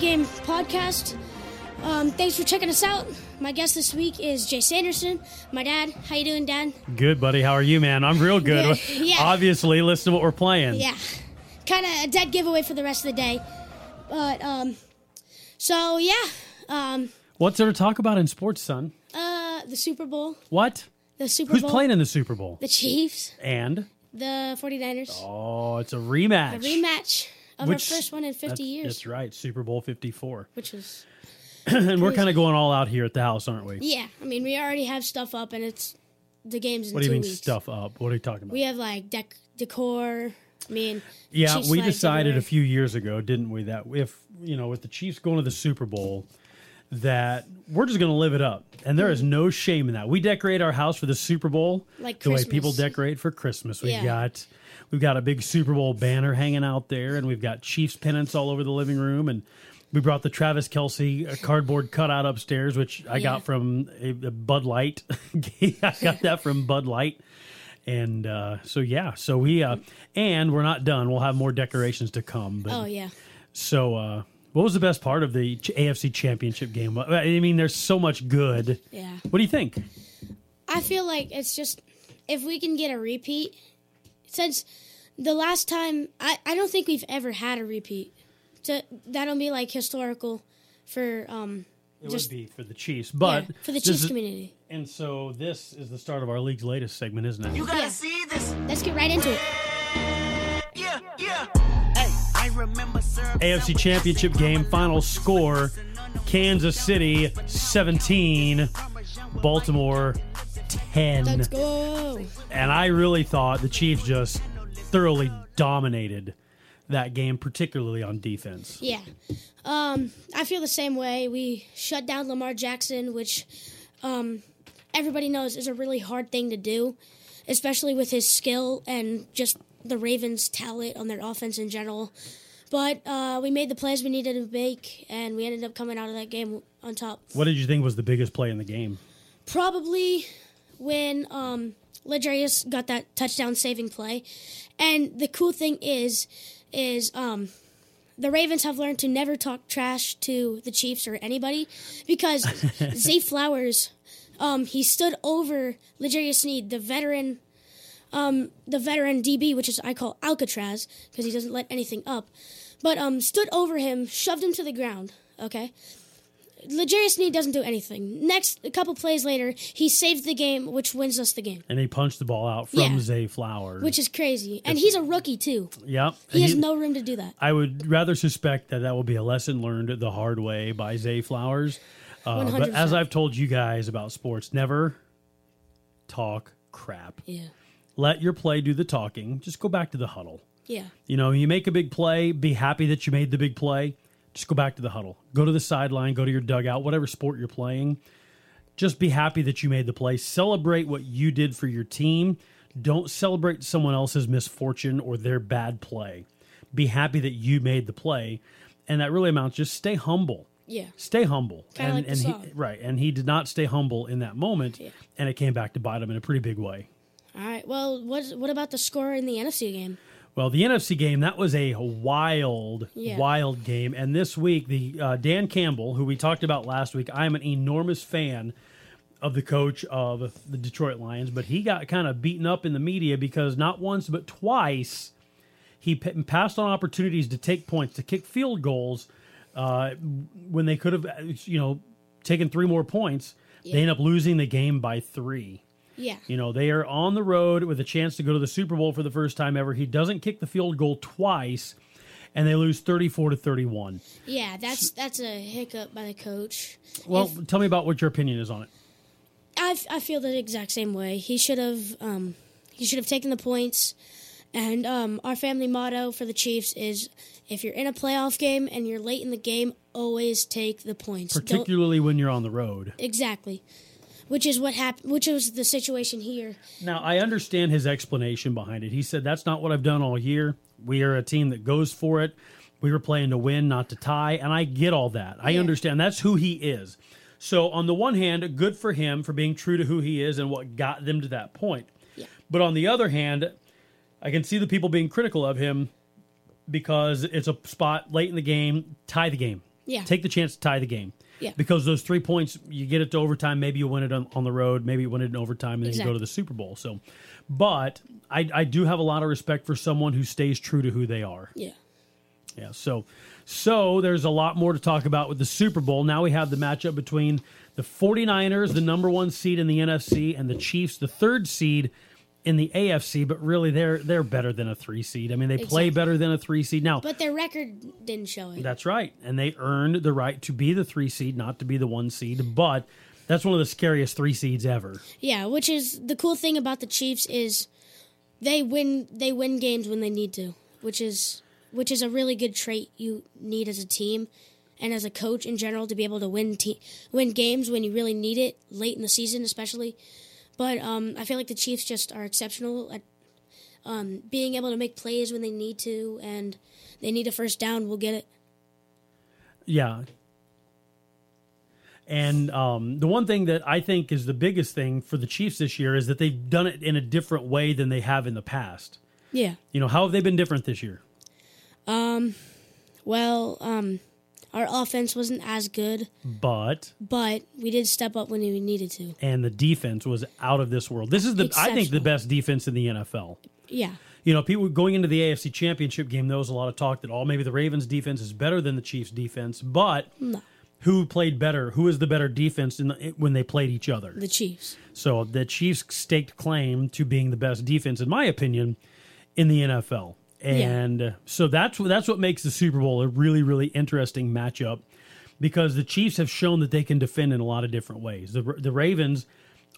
Game Podcast. Um, thanks for checking us out. My guest this week is Jay Sanderson. My dad. How you doing, Dad? Good, buddy. How are you, man? I'm real good. Good. Yeah. Obviously, listen to what we're playing. Yeah, kind of a dead giveaway for the rest of the day. But um, so yeah, um, What's there to talk about in sports, son? uh, the Super Bowl, What? the Super Who's Bowl, playing in the Super Bowl? the Chiefs, And the 49ers, oh, it's a rematch. a rematch. Of Which- our first one in 50 That's, years, That's right, Super Bowl 54. which is and we're kind of going all out here at the house, aren't we? yeah. I mean, we already have stuff up, and it's the games in What do you mean weeks. stuff up? What are you talking about? We have like dec- decor. I mean, yeah, Chiefs we decided everywhere. a few years ago, didn't we, that if you know, with the Chiefs going to the Super Bowl, that we're just going to live it up, and there is mm. no shame in that. We decorate our house for the Super Bowl Like the way people decorate for Christmas. We've Yeah. got we've got a big Super Bowl banner hanging out there, and we've got Chiefs pennants all over the living room, and we brought the Travis Kelce uh, cardboard cutout upstairs, which I Yeah. got from a, a Bud Light. I got that from Bud Light. And uh, so yeah, so we uh, and we're not done. We'll have more decorations to come. But oh yeah. so, uh, what was the best part of the AFC Championship game? I mean, there's so much good. Yeah. What do you think? I feel like it's just if we can get a repeat, since the last time I, I don't think we've ever had a repeat. So that'll be like historical for um It Just- would be for the Chiefs, but yeah, for the Chiefs is- community. And so this is the start of our league's latest segment, isn't it? You gotta Yeah. see this. Let's get right into it. Yeah, yeah. Hey, I remember syrup. AFC Championship game final score: Kansas City 17, Baltimore 10. Let's go. And I really thought the Chiefs just thoroughly dominated that game, particularly on defense. Yeah. Um, I feel the same way. We shut down Lamar Jackson, which um, everybody knows is a really hard thing to do, especially with his skill and just the Ravens' talent on their offense in general. But uh, we made the plays we needed to make, and we ended up coming out of that game on top. What did you think was the biggest play in the game? Probably when um, got that touchdown saving play. And the cool thing is, is um, the Ravens have learned to never talk trash to the Chiefs or anybody because Zay Flowers, um, he stood over L'Jarius Sneed, the veteran, um, the veteran DB, which is I call Alcatraz because he doesn't let anything up, but um, stood over him, shoved him to the ground. Okay. L'Jarius Sneed doesn't do anything. Next, a couple plays later, he saves the game, which wins us the game, And he punched the ball out from Yeah. Zay Flowers. which is crazy. And he's a rookie too. yep. He has He- no room to do that. I would rather suspect that that will be a lesson learned the hard way by Zay Flowers. Uh, but 100%. as I've told you guys about sports, never talk crap. Yeah, Let your play do the talking. Just go back to the huddle. yeah, You know, you make a big play, be happy that you made the big play. Just go back to the huddle. Go to the sideline, go to your dugout, whatever sport you're playing. Just be happy that you made the play. Celebrate what you did for your team. Don't celebrate someone else's misfortune or their bad play. Be happy that you made the play. And that really amounts just stay humble. yeah. Stay humble. Kinda and like the and song. he right, and he did not stay humble in that moment Yeah. and it came back to bite him in a pretty big way. All right. Well, what what about the score in the NFC game? Well, the NFC game that was a wild, Yeah. wild game, and this week the uh, Dan Campbell, who we talked about last week, I'm an enormous fan of the coach of the Detroit Lions, but he got kind of beaten up in the media because not once but twice he p- passed on opportunities to take points, to kick field goals uh, when they could have, you know, taken three more points. They end up losing the game by three. Yeah, You know, they are on the road with a chance to go to the Super Bowl for the first time ever. He doesn't kick the field goal twice, and they lose 34 to 31. yeah. That's that's a hiccup by the coach. Well, If- tell me about what your opinion is on it. I, I feel the exact same way. He should have um, he should have taken the points. And um, our family motto for the Chiefs is: if you're in a playoff game and you're late in the game, always take the points. Don't- Particularly when you're on the road. exactly, which is what happened. Which was the situation here. Now, I understand his explanation behind it. He said, That's not what I've done all year. We are a team that goes for it. We were playing to win, not to tie. And I get all that. I Yeah. understand. That's who he is. So, on the one hand, good for him for being true to who he is and what got them to that point. Yeah. But on the other hand, I can see the people being critical of him because it's a spot late in the game, tie the game. Yeah. Take the chance to tie the game. Yeah. Because those three points, you get it to overtime. Maybe you win it on, on the road. Maybe you win it in overtime, and then you go to the Super Bowl. So, but I, I do have a lot of respect for someone who stays true to who they are. Yeah. Yeah. So, so there's a lot more to talk about with the Super Bowl. Now we have the matchup between the 49ers, the number one seed in the NFC, and the Chiefs, the third seed in the AFC. But really, they're they're better than a three seed. I mean, they play better than a three seed. Now, But their record didn't show it. that's right. And they earned the right to be the three seed, not to be the one seed. But that's one of the scariest three seeds ever. Yeah, which is the cool thing about the Chiefs is they win they win games when they need to, which is which is a really good trait you need as a team and as a coach in general to be able to win te- win games when you really need it late in the season especially. But um, I feel like the Chiefs just are exceptional at um, being able to make plays when they need to and they need a first down, we'll get it. Yeah. And um, the one thing that I think is the biggest thing for the Chiefs this year is that they've done it in a different way than they have in the past. Yeah. You know, how have they been different this year? Um, Well, um, our offense wasn't as good, But but we did step up when we needed to. and the defense was out of this world. This is the I think the Exceptional. best defense in the NFL. Yeah. You know, people going into the AFC Championship game, there was a lot of talk that, oh, maybe the Ravens defense is better than the Chiefs defense. But who played better? Who is the better defense in the, when they played each other? The Chiefs. So the Chiefs staked claim to being the best defense, in my opinion, in the NFL. And uh, so that's what that's what makes the Super Bowl a really really interesting matchup because the Chiefs have shown that they can defend in a lot of different ways. The the Ravens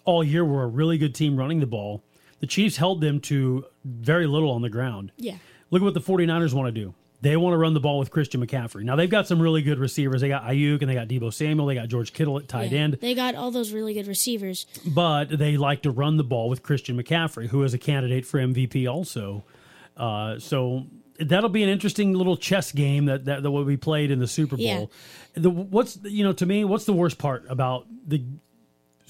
all year were a really good team running the ball. The Chiefs held them to very little on the ground. Yeah. Look at what the 49ers want to do. They want to run the ball with Christian McCaffrey. Now they've got some really good receivers. They got Aiyuk and they got Deebo Samuel. They got George Kittle at tight Yeah. end They got all those really good receivers. but they like to run the ball with Christian McCaffrey, who is a candidate for MVP also. Uh, so that'll be an interesting little chess game that, that, that will be played in the Super Bowl. Yeah. The what's you know to me what's the worst part about the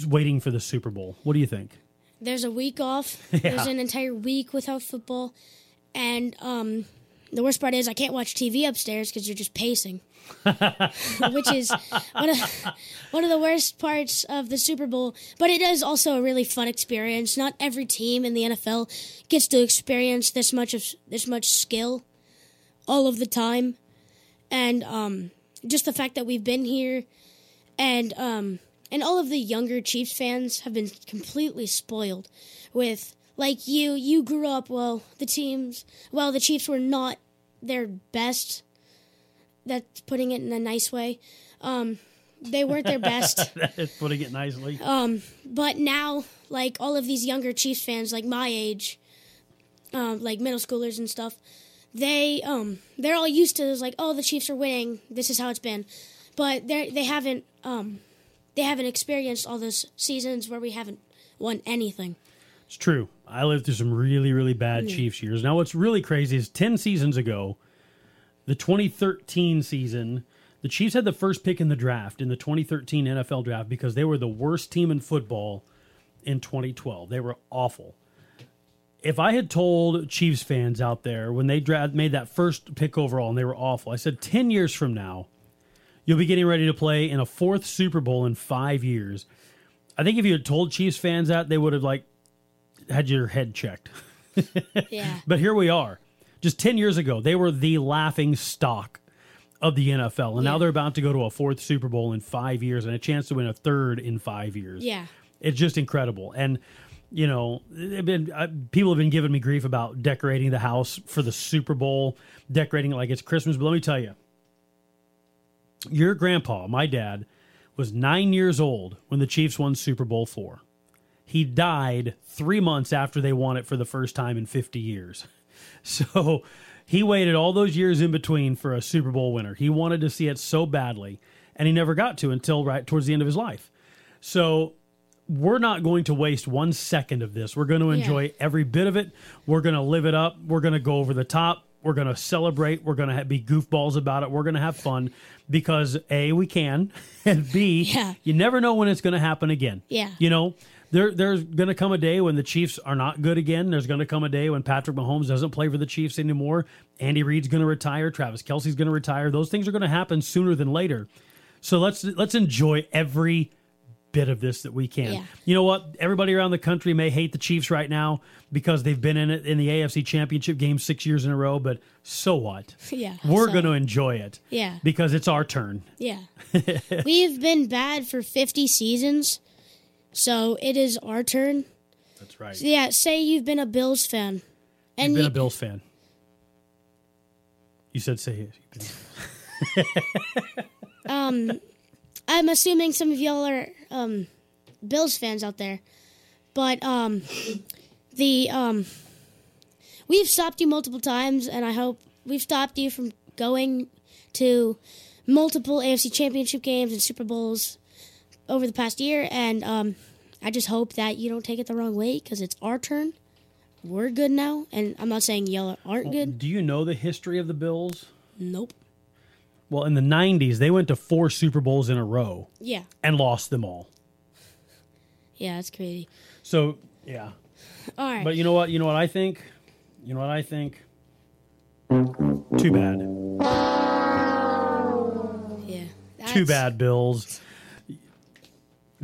waiting for the Super Bowl? What do you think? There's a week off. There's an entire week without football, and um, the worst part is I can't watch TV upstairs because you're just pacing, which is one of one of the worst parts of the Super Bowl. But it is also a really fun experience. Not every team in the NFL gets to experience this much of this much skill all of the time, and um, just the fact that we've been here and um and all of the younger Chiefs fans have been completely spoiled with like you you grew up well the teams well the Chiefs were not their best. That's putting it in a nice way. Um they weren't their best. That's putting it nicely. but now like all of these younger Chiefs fans like my age um like middle schoolers and stuff they um they're all used to this like oh the Chiefs are winning. This is how it's been. But they they haven't um they haven't experienced all those seasons where we haven't won anything It's true. I lived through some really, really bad mm. Chiefs years. Now, what's really crazy is 10 seasons ago, the 2013 season, the Chiefs had the first pick in the draft, in the 2013 NFL draft, because they were the worst team in football in 2012. They were awful. If I had told Chiefs fans out there when they made that first pick overall and they were awful, I said 10 years from now, you'll be getting ready to play in a fourth Super Bowl in five years. I think if you had told Chiefs fans that, they would have like had your head checked. yeah But here we are. Just 10 years ago, they were the laughing stock of the NFL. And now they're about to go to a fourth Super Bowl in five years and a chance to win a third in five years. yeah It's just incredible. And, you know, been, people have been giving me grief about decorating the house for the Super Bowl, decorating it like it's Christmas. But let me tell you, your grandpa, my dad, was nine years old when the Chiefs won Super Bowl four. He died three months after they won it for the first time in 50 years. So he waited all those years in between for a Super Bowl winner. He wanted to see it so badly, and he never got to until right towards the end of his life. So we're not going to waste one second of this. We're going to enjoy every bit of it. We're going to live it up. We're going to go over the top. We're going to celebrate. We're going to be goofballs about it. We're going to have fun because A, we can, and B, Yeah. you never know when it's going to happen again. Yeah. You know, there there's going to come a day when the Chiefs are not good again. There's going to come a day when Patrick Mahomes doesn't play for the Chiefs anymore. Andy Reid's going to retire. Travis Kelce's going to retire. Those things are going to happen sooner than later. So let's let's enjoy every bit of this that we can. Yeah. You know what? Everybody around the country may hate the Chiefs right now because they've been in it in the AFC Championship game six years in a row. But so what? Yeah, we're so- going to enjoy it. Yeah. because it's our turn. Yeah. We've been bad for 50 seasons, so it is our turn. That's right. Yeah, say you've been a Bills fan. And You've been you- a Bills fan. You said say it. I'm assuming some of y'all are um, Bills fans out there, but um, the um, we've stopped you multiple times, and I hope we've stopped you from going to multiple AFC Championship games and Super Bowls over the past year, and um, I just hope that you don't take it the wrong way because it's our turn. We're good now, and I'm not saying y'all aren't good. Do you know the history of the Bills? Nope. Well, in the 90s, they went to four Super Bowls in a row Yeah, and lost them all. yeah, that's crazy. So, yeah. All right. But you know what? You know what I think? You know what I think? Too bad. yeah. Too bad, Bills.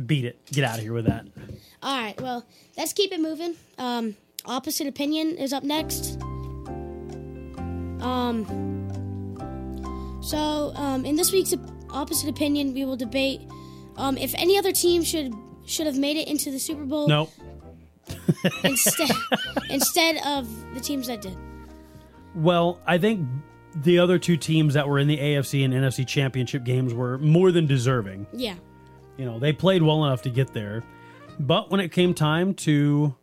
Beat it. Get out of here with that. All right, well, let's keep it moving. Um, opposite opinion is up next. Um, so um, in this week's opposite opinion, we will debate um, if any other team should should have made it into the Super Bowl No. instead instead of the teams that did. Well, I think the other two teams that were in the AFC and NFC championship games were more than deserving. Yeah, You know, they played well enough to get there. But when it came time to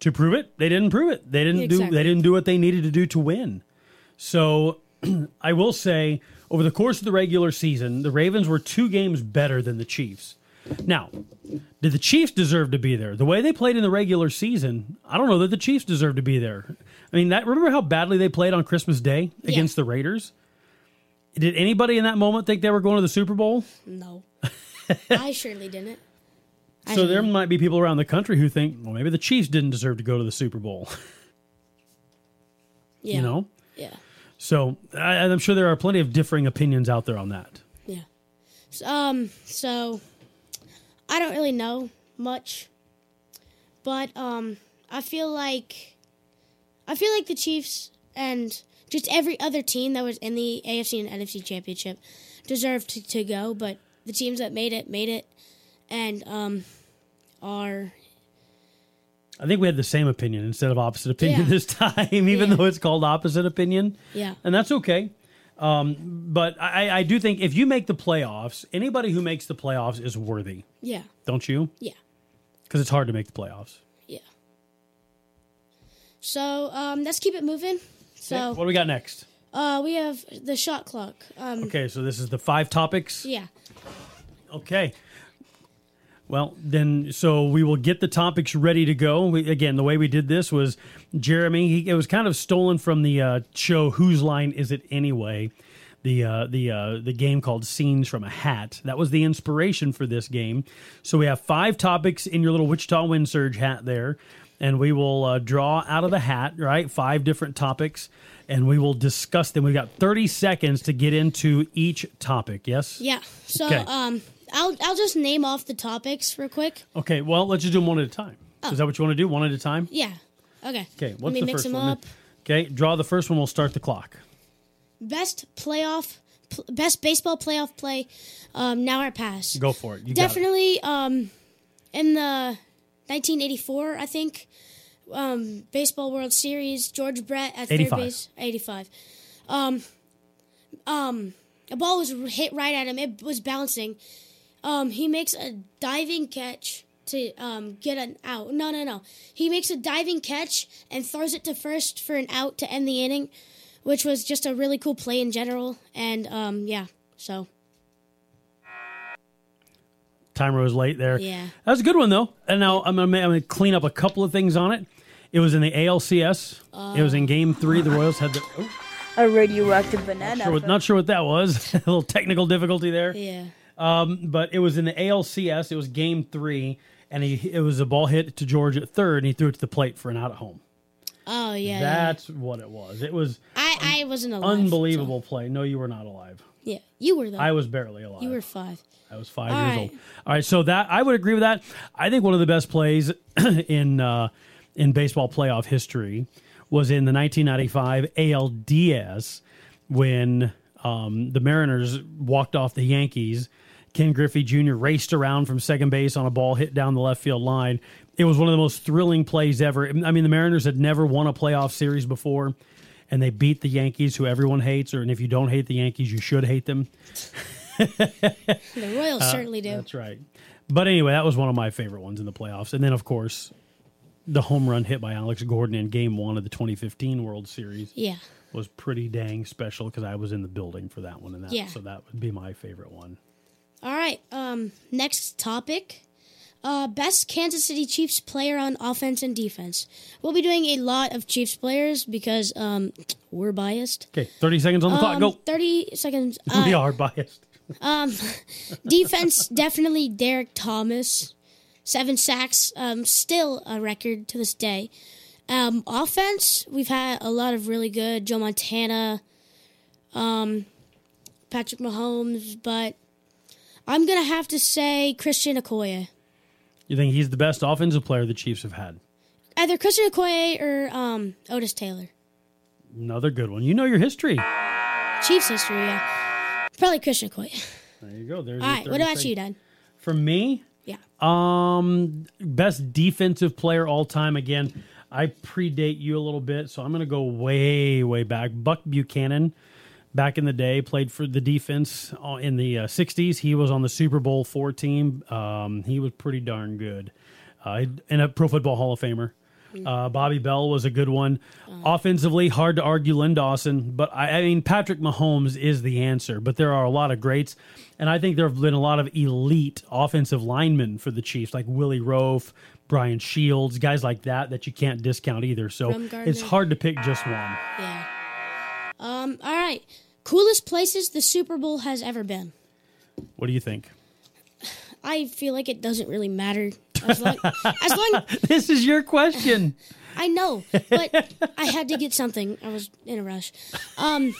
to prove it, they didn't prove it. They didn't do they didn't do what they needed to do to win. So I will say over the course of the regular season, the Ravens were two games better than the Chiefs. Now, did the Chiefs deserve to be there? The way they played in the regular season, I don't know that the Chiefs deserve to be there. I mean, that remember how badly they played on Christmas Day against the Raiders? Did anybody in that moment think they were going to the Super Bowl? no, I surely didn't. I So there didn't. might be people around the country who think, well, maybe the Chiefs didn't deserve to go to the Super Bowl. yeah. You know, yeah. so I, I'm sure there are plenty of differing opinions out there on that. Yeah. So, um. So, I don't really know much, but um, I feel like, I feel like the Chiefs and just every other team that was in the AFC and NFC championship deserved to, to go, but the teams that made it made it, and um, are I think we had the same opinion instead of opposite opinion Yeah. this time, even Yeah. though it's called opposite opinion, yeah and that's okay. Um, but I, I do think if you make the playoffs, anybody who makes the playoffs is worthy, yeah don't you? yeah Because it's hard to make the playoffs. yeah. So um, let's keep it moving. So what do we got next? uh, we have the shot clock. Um, Okay, so this is the five topics. yeah. Okay. Well, then, so we will get the topics ready to go. We, again, the way we did this was Jeremy. He, it was kind of stolen from the uh, show "Whose Line Is It Anyway?" The uh, the uh, the game called "Scenes from a Hat." That was the inspiration for this game. So we have five topics in your little Wichita Wind Surge hat there, and we will uh, draw out of the hat right five different topics, and we will discuss them. We've got thirty seconds to get into each topic. Yes. Yeah. So Okay. um I'll I'll just name off the topics real quick. Okay, well, let's just do them one at a time. Is that what you want to do? One at a time? Yeah. Okay. Okay, what's Let me the mix first them one? up. Okay, draw the first one. We'll start the clock. Best playoff pl- best baseball playoff play um now or pass. Go for it. You got it. Definitely um in the 1984, I think. Um, baseball World Series, George Brett at 85. third base, 85. Um, um, a ball was hit right at him. It was bouncing. Um, he makes a diving catch to um, get an out. No, no, no. He makes a diving catch and throws it to first for an out to end the inning, which was just a really cool play in general. And um, yeah, so Timer was late there. Yeah. That was a good one, though. And now I'm going to clean up a couple of things on it. It was in the ALCS. it was in game three. The Royals had the. Oh, A radioactive banana. sure what- not sure what that was. a little technical difficulty there. yeah. But it was in the ALCS. It was game three, and he it was a ball hit to George at third, and he threw it to the plate for an out at home. Oh yeah. yeah. That's what it was. It was I I wasn't alive. unbelievable play. No, you were not alive. yeah, you were though. I was barely alive. you were five. I was five All years right. old. All right, so that I would agree with that. I think one of the best plays in uh, in baseball playoff history was in the 1995 ALDS when um, the Mariners walked off the Yankees. Ken Griffey Jr. raced around from second base on a ball hit down the left field line. It was one of the most thrilling plays ever. I mean, the Mariners had never won a playoff series before, and they beat the Yankees, who everyone hates. Or and if you don't hate the Yankees, you should hate them. The Royals Uh, certainly do. That's right. But anyway, that was one of my favorite ones in the playoffs. And then, of course, the home run hit by Alex Gordon in Game One of the 2015 World Series Yeah. was pretty dang special because I was in the building for that one, and that Yeah. so that would be my favorite one. All right. Um. Next topic. Uh, best Kansas City Chiefs player on offense and defense. We'll be doing a lot of Chiefs players because um we're biased. Okay, 30 seconds on the clock. Um, Go. Thirty seconds. we Uh, are biased. um, defense definitely Derrick Thomas, seven sacks. Um, still a record to this day. Um, offense, we've had a lot of really good Joe Montana, um, Patrick Mahomes, but I'm gonna have to say Christian Okoye. You think he's the best offensive player the Chiefs have had? Either Christian Okoye or um, Otis Taylor. Another good one. You know your history. Chiefs history, yeah. Probably Christian Okoye. There you go. There's All right, 30 what about seconds. you, Dad? For me, Yeah. Um, best defensive player all time. Again, I predate you a little bit, so I'm going to go way, way back. Buck Buchanan, back in the day, played for the defense uh, in the uh, '60s. He was on the Super Bowl four team. Um, he was pretty darn good, uh, and a Pro Football Hall of Famer. Uh, Bobby Bell was a good one. Offensively, hard to argue Len Dawson, but I, I mean Patrick Mahomes is the answer. But there are a lot of greats, and I think there have been a lot of elite offensive linemen for the Chiefs, like Willie Roaf, Brian Shields, guys like that that you can't discount either. So it's hard to pick just one. Yeah. Um, all right. Coolest places the Super Bowl has ever been. What do you think? I feel like it doesn't really matter. As long, as long This is your question. I know, but I had to get something. I was in a rush. Um,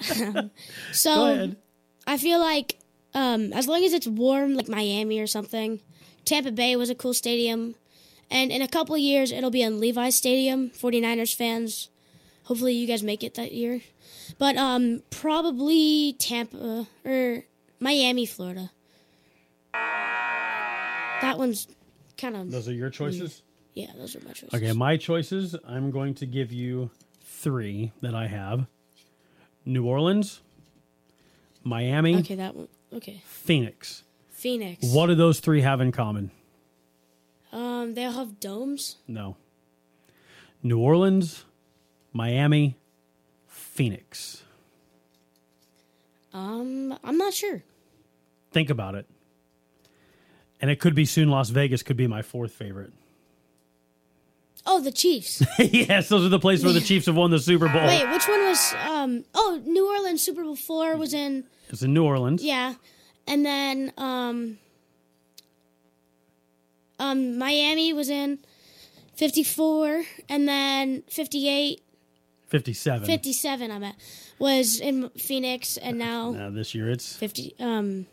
so. I feel like um, as long as it's warm, like Miami or something, Tampa Bay was a cool stadium. And in a couple of years, it'll be in Levi's Stadium. 49ers fans, hopefully you guys make it that year. But um, probably Tampa or Miami, Florida. That one's kind of Those are your choices. yeah. Those are my choices. Okay, my choices. I'm going to give you three that I have: New Orleans, Miami, Okay, that one. Okay, Phoenix. Phoenix. What do those three have in common? Um, they all have domes. No. New Orleans, Miami, Phoenix. Um, I'm not sure. Think about it. And it could be soon Las Vegas could be my fourth favorite. Oh, the Chiefs. yes, those are the places where the Chiefs have won the Super Bowl. Wait, which one was? Um, oh, New Orleans Super Bowl four was in. It's in New Orleans. Yeah, and then um, um, Miami was in fifty four, and then 58, 57. 57 I'm at was in Phoenix, and now Now this year it's fifty. Um,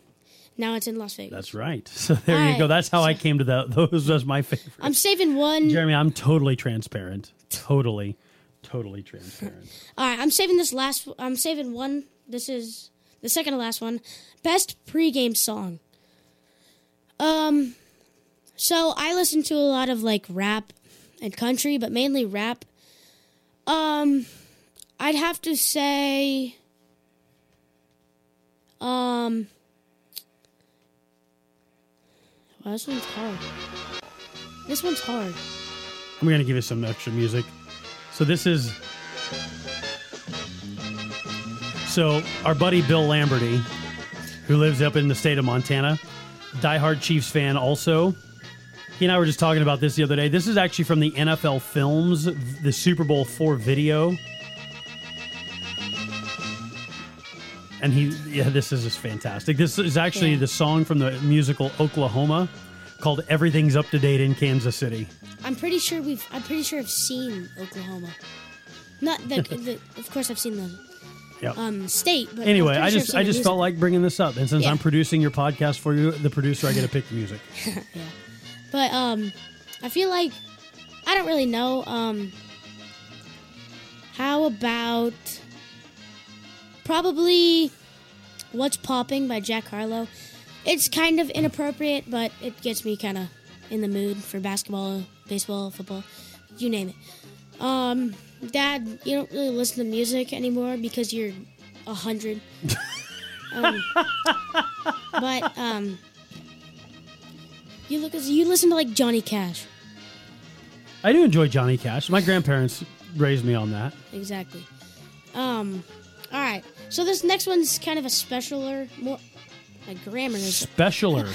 now it's in Las Vegas. That's right. So there you All go. That's how I came to that. Those was my favorite. I'm saving one. Jeremy, I'm totally transparent. Totally, totally transparent. All right, I'm saving this last. I'm saving one. This is the second to last one. Best pregame song. Um, so I listen to a lot of like rap and country, but mainly rap. Um, I'd have to say. Um. Wow, this one's hard. This one's hard. I'm to give you some extra music. So this is. So our buddy Bill Lamberty, who lives up in the state of Montana, diehard Chiefs fan also. He and I were just talking about this the other day. This is actually from the NFL Films, the Super Bowl four video. and he yeah this is just fantastic this is actually Yeah. the song from the musical oklahoma called everything's up to date in kansas city I'm pretty sure we've. I'm pretty sure I've seen Oklahoma. Not the. the of course, I've seen the yep. um state. But anyway i just I've i just the felt like bringing this up and since Yeah. i'm producing your podcast for you the producer i get to pick the music music. Yeah. But um, I feel like I don't really know. Um, how about probably "What's Popping" by Jack Harlow? It's kind of inappropriate, but it gets me kind of in the mood for basketball, baseball, football, you name it. Um, Dad, you don't really listen to music anymore because you're a hundred. um, but um, you look you listen to like Johnny Cash. i do enjoy johnny cash my grandparents raised me on that Exactly. Um, all right. So this next one's kind of a specialer, more. My grammar is specialer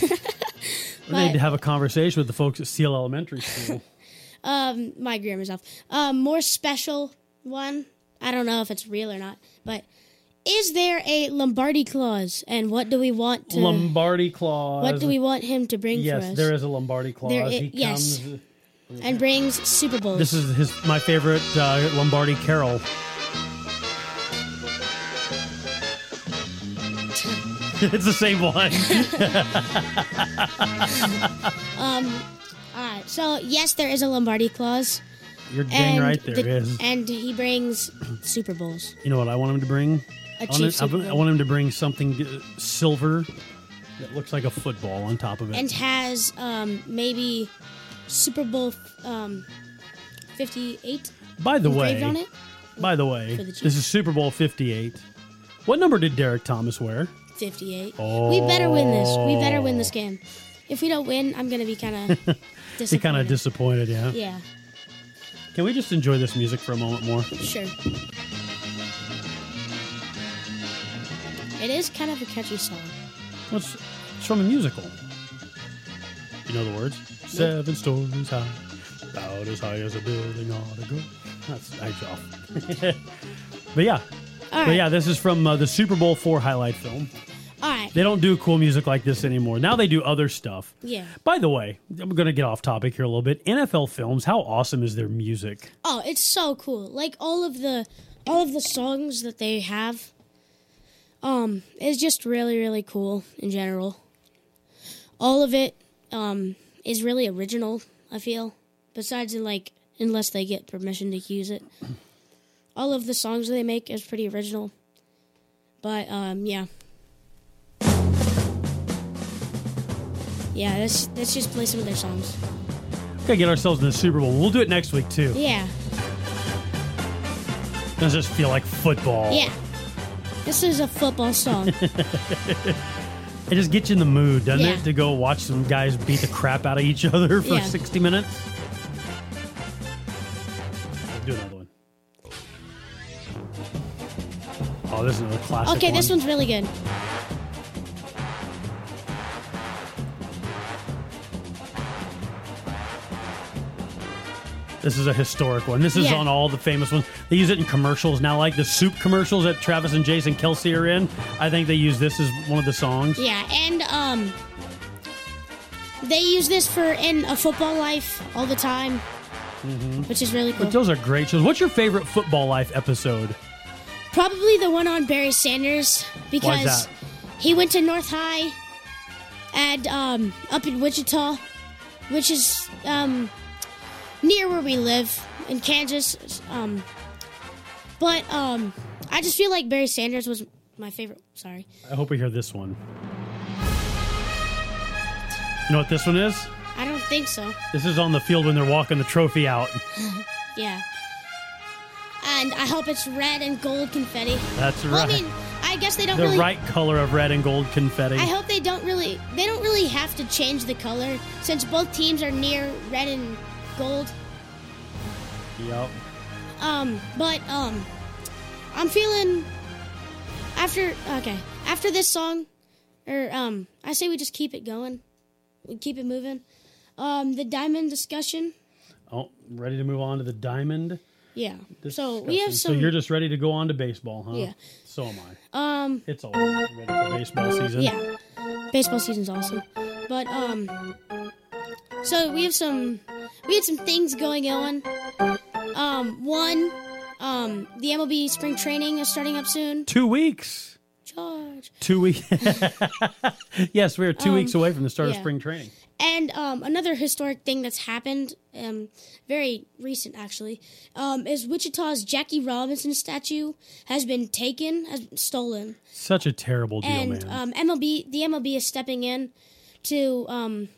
we need to have a conversation with the folks at seal elementary school um my grammar's off. Um, more special one. I don't know if it's real or not, but is there a Lombardi clause, and what do we want to? lombardi clause what do we want him to bring for us? yes there is a lombardi clause There i- he yes. comes and brings Super Bowls. This is his my favorite uh, Lombardi carol. it's the same one. all right. So yes, there is a Lombardi clause, You're dang and right there the- is. and he brings Super Bowls. You know what I want him to bring? A I cheap want, him, I want him to bring something uh, silver that looks like a football on top of it. and has um, maybe Super Bowl um, 58 by the way, on it. by the way, the this is Super Bowl 58. What number did Derrick Thomas wear? 58. We better win this. We better win Oh. this game. If we don't win, I'm going to be kind of disappointed. Kind of disappointed, yeah. Yeah, Can we just enjoy this music for a moment more? sure. It is kind of a catchy song. What's it's from a musical? You know the words? Seven stories high, about as high as a building ought to go. That's that's off. but yeah, but yeah, this is from uh, the Super Bowl four highlight film. All right. They don't do cool music like this anymore. Now they do other stuff. Yeah. By the way, I'm going to get off topic here a little bit. NFL films, how awesome is their music? Oh, it's so cool. Like all of the all of the songs that they have um is just really really cool in general. All of it um is really original, I feel. Besides in like unless they get permission to use it. All of the songs they make is pretty original. But um yeah. Yeah, let's let's just play some of their songs. Got to get ourselves in the Super Bowl. We'll do it next week too. Yeah. Does this feel like football? Yeah. This is a football song. It just gets you in the mood, doesn't Yeah. it? To go watch some guys beat the crap out of each other for Yeah. 60 minutes. Do another one. Oh, this is another classic. Okay, this one. one's really good. This is a historic one. This is Yeah. on all the famous ones. They use it in commercials now, like the soup commercials that Travis and Jason Kelce are in. I think they use this as one of the songs. Yeah, and um, they use this for in a football life all the time, which is really cool. But those are great shows. What's your favorite Football Life episode? Probably the one on Barry Sanders because he went to North High and um, up in Wichita, which is um, near where we live in Kansas. Um, but um, I just feel like Barry Sanders was my favorite. Sorry. I hope we hear this one. You know what this one is? I don't think so. This is on the field when they're walking the trophy out. Yeah. And I hope it's red and gold confetti. That's Well, right. I mean, I guess they don't the really. right color of red and gold confetti. I hope they don't really. They don't really have to change the color since both teams are near red and gold. Yep. Um, but um, I'm feeling after okay after this song, or um, I say we just keep it going, we keep it moving. Um, the diamond discussion. Oh, ready to move on to the diamond. Yeah. So we have some. So you're just ready to go on to baseball, huh? Yeah. So am I. um. It's all ready for baseball season. Yeah. Baseball season's awesome, but um. So we have some. We had some things going on. Um. One. Um. The MLB spring training is starting up soon. Two weeks. Charge. Two weeks. yes, we're two weeks away from the start of Um, spring training. And um, another historic thing that's happened, um, very recent actually, um, is Wichita's Jackie Robinson statue has been taken, has been stolen, Such a terrible deal, and man. um, MLB, the MLB is stepping in to um,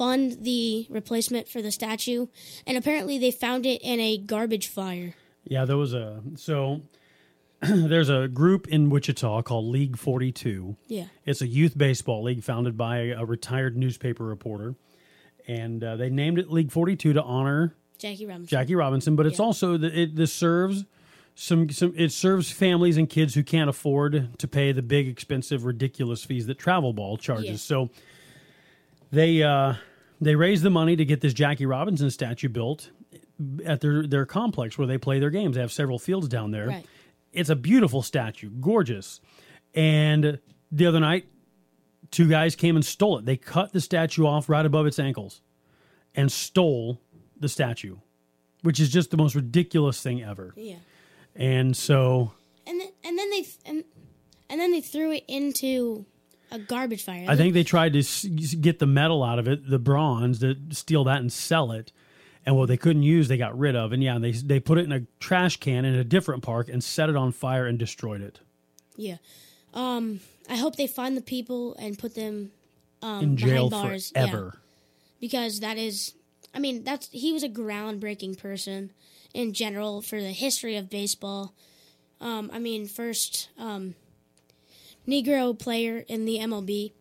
fund the replacement for the statue, and apparently they found it in a garbage fire. Yeah, there was a so there's a group in Wichita called League 42. Yeah, It's a youth baseball league founded by a retired newspaper reporter, and uh, they named it League 42 to honor Jackie Robinson. Jackie Robinson. But it's Yeah. also that it this serves some some it serves families and kids who can't afford to pay the big expensive ridiculous fees that travel ball charges. Yeah. So they uh, they raised the money to get this Jackie Robinson statue built at their their complex where they play their games. They have several fields down there. Right. It's a beautiful statue, gorgeous. And the other night, two guys came and stole it. They cut the statue off right above its ankles and stole the statue, which is just the most ridiculous thing ever. Yeah, And so and then and then they and and then they threw it into a garbage fire. I think they tried to s- get the metal out of it, the bronze, to steal that and sell it. And what they couldn't use, they got rid of. And yeah, they they put it in a trash can in a different park and set it on fire and destroyed it Yeah. Um, I hope they find the people and put them um, in jail behind bars. Yeah, forever. because that is, I mean, that's he was a groundbreaking person in general for the history of baseball. Um, I mean, first um, Negro player in the MLB.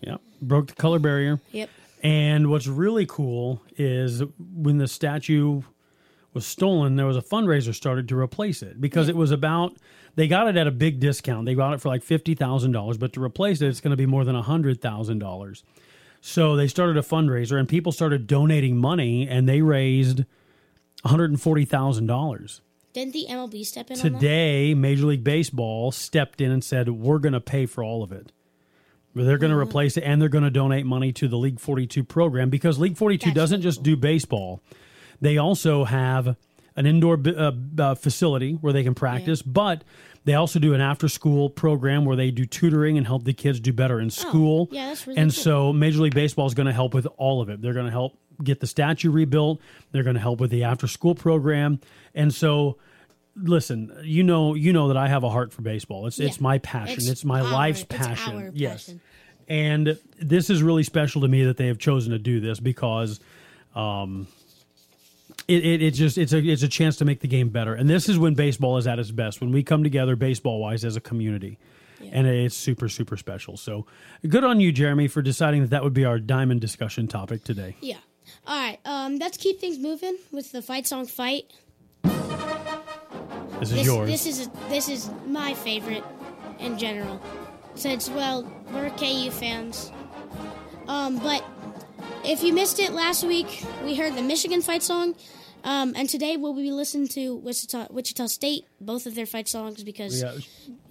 Yeah, broke the color barrier. Yep. And what's really cool is when the statue was stolen, there was a fundraiser started to replace it because it was about they got it at a big discount. They got it for like fifty thousand dollars, but to replace it, it's going to be more than hundred thousand dollars. So they started a fundraiser, and people started donating money, and they raised one hundred and forty thousand dollars. Didn't the MLB step in? Today, Major League Baseball stepped in and said, "We're going to pay for all of it." They're going to Mm-hmm. replace it, and they're going to donate money to the League 42 program because League 42 That's doesn't really just do baseball; they also have an indoor uh, uh, facility where they can practice, but they also do an after-school program where they do tutoring and help the kids do better in school. Oh, yeah, that's really and cool. so Major League Baseball is going to help with all of it. They're going to help get the statue rebuilt. They're going to help with the after-school program, and so listen, you know, you know that I have a heart for baseball. It's it's my passion. It's, It's my our- life's passion. Yes. And this is really special to me that they have chosen to do this because um it, it it's just it's a it's a chance to make the game better. And this is when baseball is at its best, when we come together baseball wise as a community. And it's super, super special. So good on you, Jeremy, for deciding that that would be our diamond discussion topic today. Yeah. All right. Um, let's keep things moving with the fight song fight. This is This, yours. this is this is my favorite in general, since well we're KU fans. Um, but if you missed it last week, we heard the Michigan fight song, um, and today we'll be listening to Wichita, Wichita State, both of their fight songs because yeah,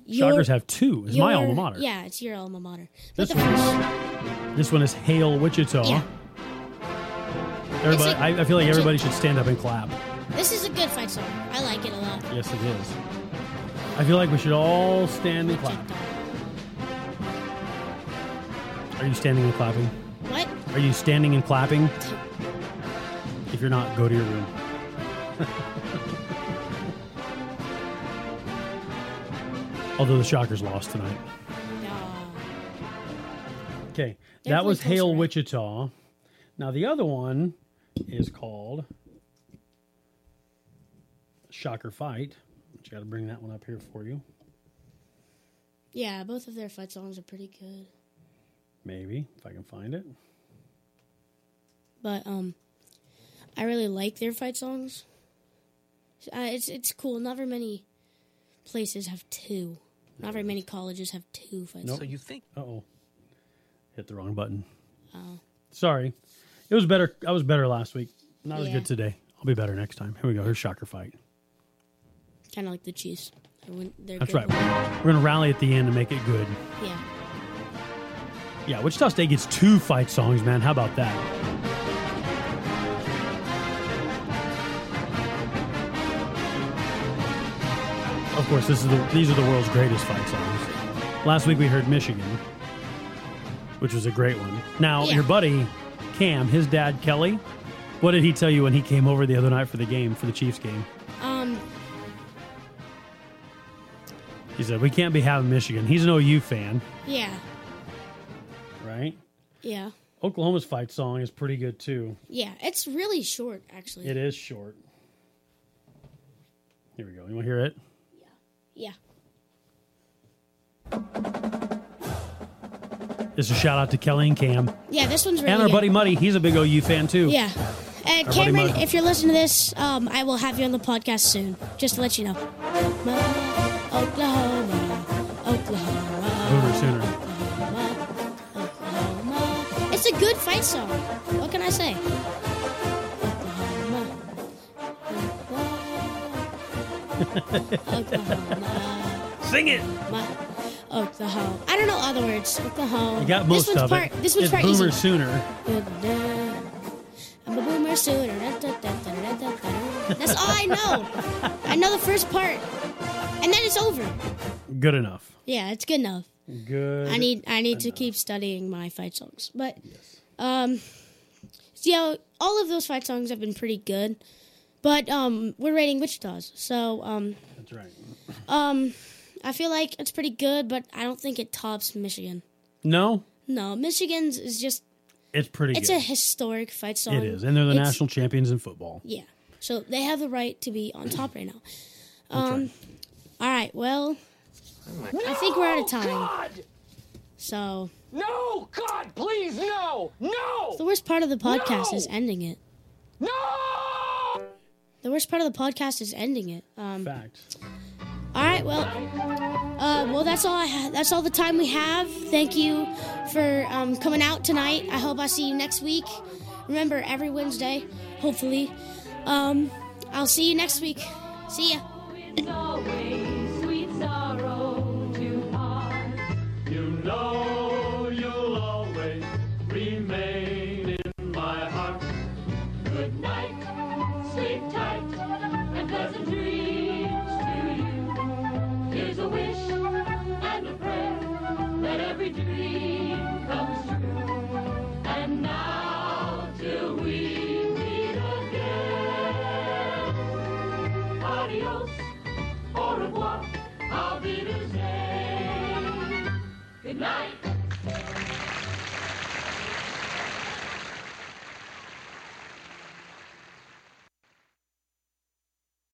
your- Shockers have two. It's my alma mater. Yeah, it's your alma mater. This one first, This one is Hail Wichita. yeah, Everybody, like- I, I feel like everybody should stand up and clap. this is a good fight song. I like it a lot. Yes, it is. I feel like we should all stand and clap. Are you standing and clapping? What? Are you standing and clapping? If you're not, go to your room. Although the Shockers lost tonight. Okay, that was Hail? Wichita. Now the other one is called Shocker Fight. But you got to bring that one up here for you. Yeah, both of their fight songs are pretty good. Maybe if I can find it. but um, I really like their fight songs. Uh, it's it's cool. Not very many places have two. Not very many colleges have two fight Nope. songs. So you think Uh oh, hit the wrong button. Oh. Sorry, it was better. I was better last week. Not as Yeah. good today. I'll be better next time. Here we go. Here's Shocker Fight. Kind of like the Chiefs. They're That's good right. We're going to rally at the end and make it good. Yeah. Yeah, Wichita State gets two fight songs, man. How about that? Of course, this is the, these are the world's greatest fight songs. Last week we heard Michigan, which was a great one. Now, Yeah. your buddy Cam, his dad Kelly, what did he tell you when he came over the other night for the game, for the Chiefs game? Um. He said, We can't be having Michigan. He's an OU fan, Yeah. right? Yeah. Oklahoma's fight song is pretty good too. Yeah. It's really short, actually. It is short. Here we go. You want to hear it? Yeah. Yeah. This is a shout out to Kelly and Cam. Yeah. This one's really and our good. buddy Muddy. He's a big OU fan too. Yeah. And Our buddy Cameron, if you're listening to this, um, I will have you on the podcast soon. Just to let you know. Oklahoma, Oklahoma, Sooner. Oklahoma. It's a good fight song. What can I say? Oklahoma, Oklahoma, Sing it. Oklahoma. I don't know all the words. Oklahoma. You got most this one's of part, it. This one's it's part Boomer easy. Sooner. I'm a boomer sooner. That's all I know. I know the first part, and then it's over. Good enough. Yeah, it's good enough. Good. I need I need to keep studying my fight songs, but um, so, you know, all of those fight songs have been pretty good. But um, we're rating Wichita's, so um, That's right. um, I feel like it's pretty good, but I don't think it tops Michigan. No, No, Michigan's is just it's pretty it's good. a historic fight song. it is, and they're the It's- national champions in football. Yeah. So they have the right to be on top right now. Um, right. All right. Well, I think we're out of time. God! So No, God, please, no, no, the worst part of the podcast No! is ending it. no! The worst part of the podcast is ending it. Um, Fact. All right. Well, uh, well, that's all. I ha- that's all the time we have. Thank you for um, coming out tonight. I hope I see you next week. Remember, every Wednesday, hopefully. Um, I'll see you next week. See ya.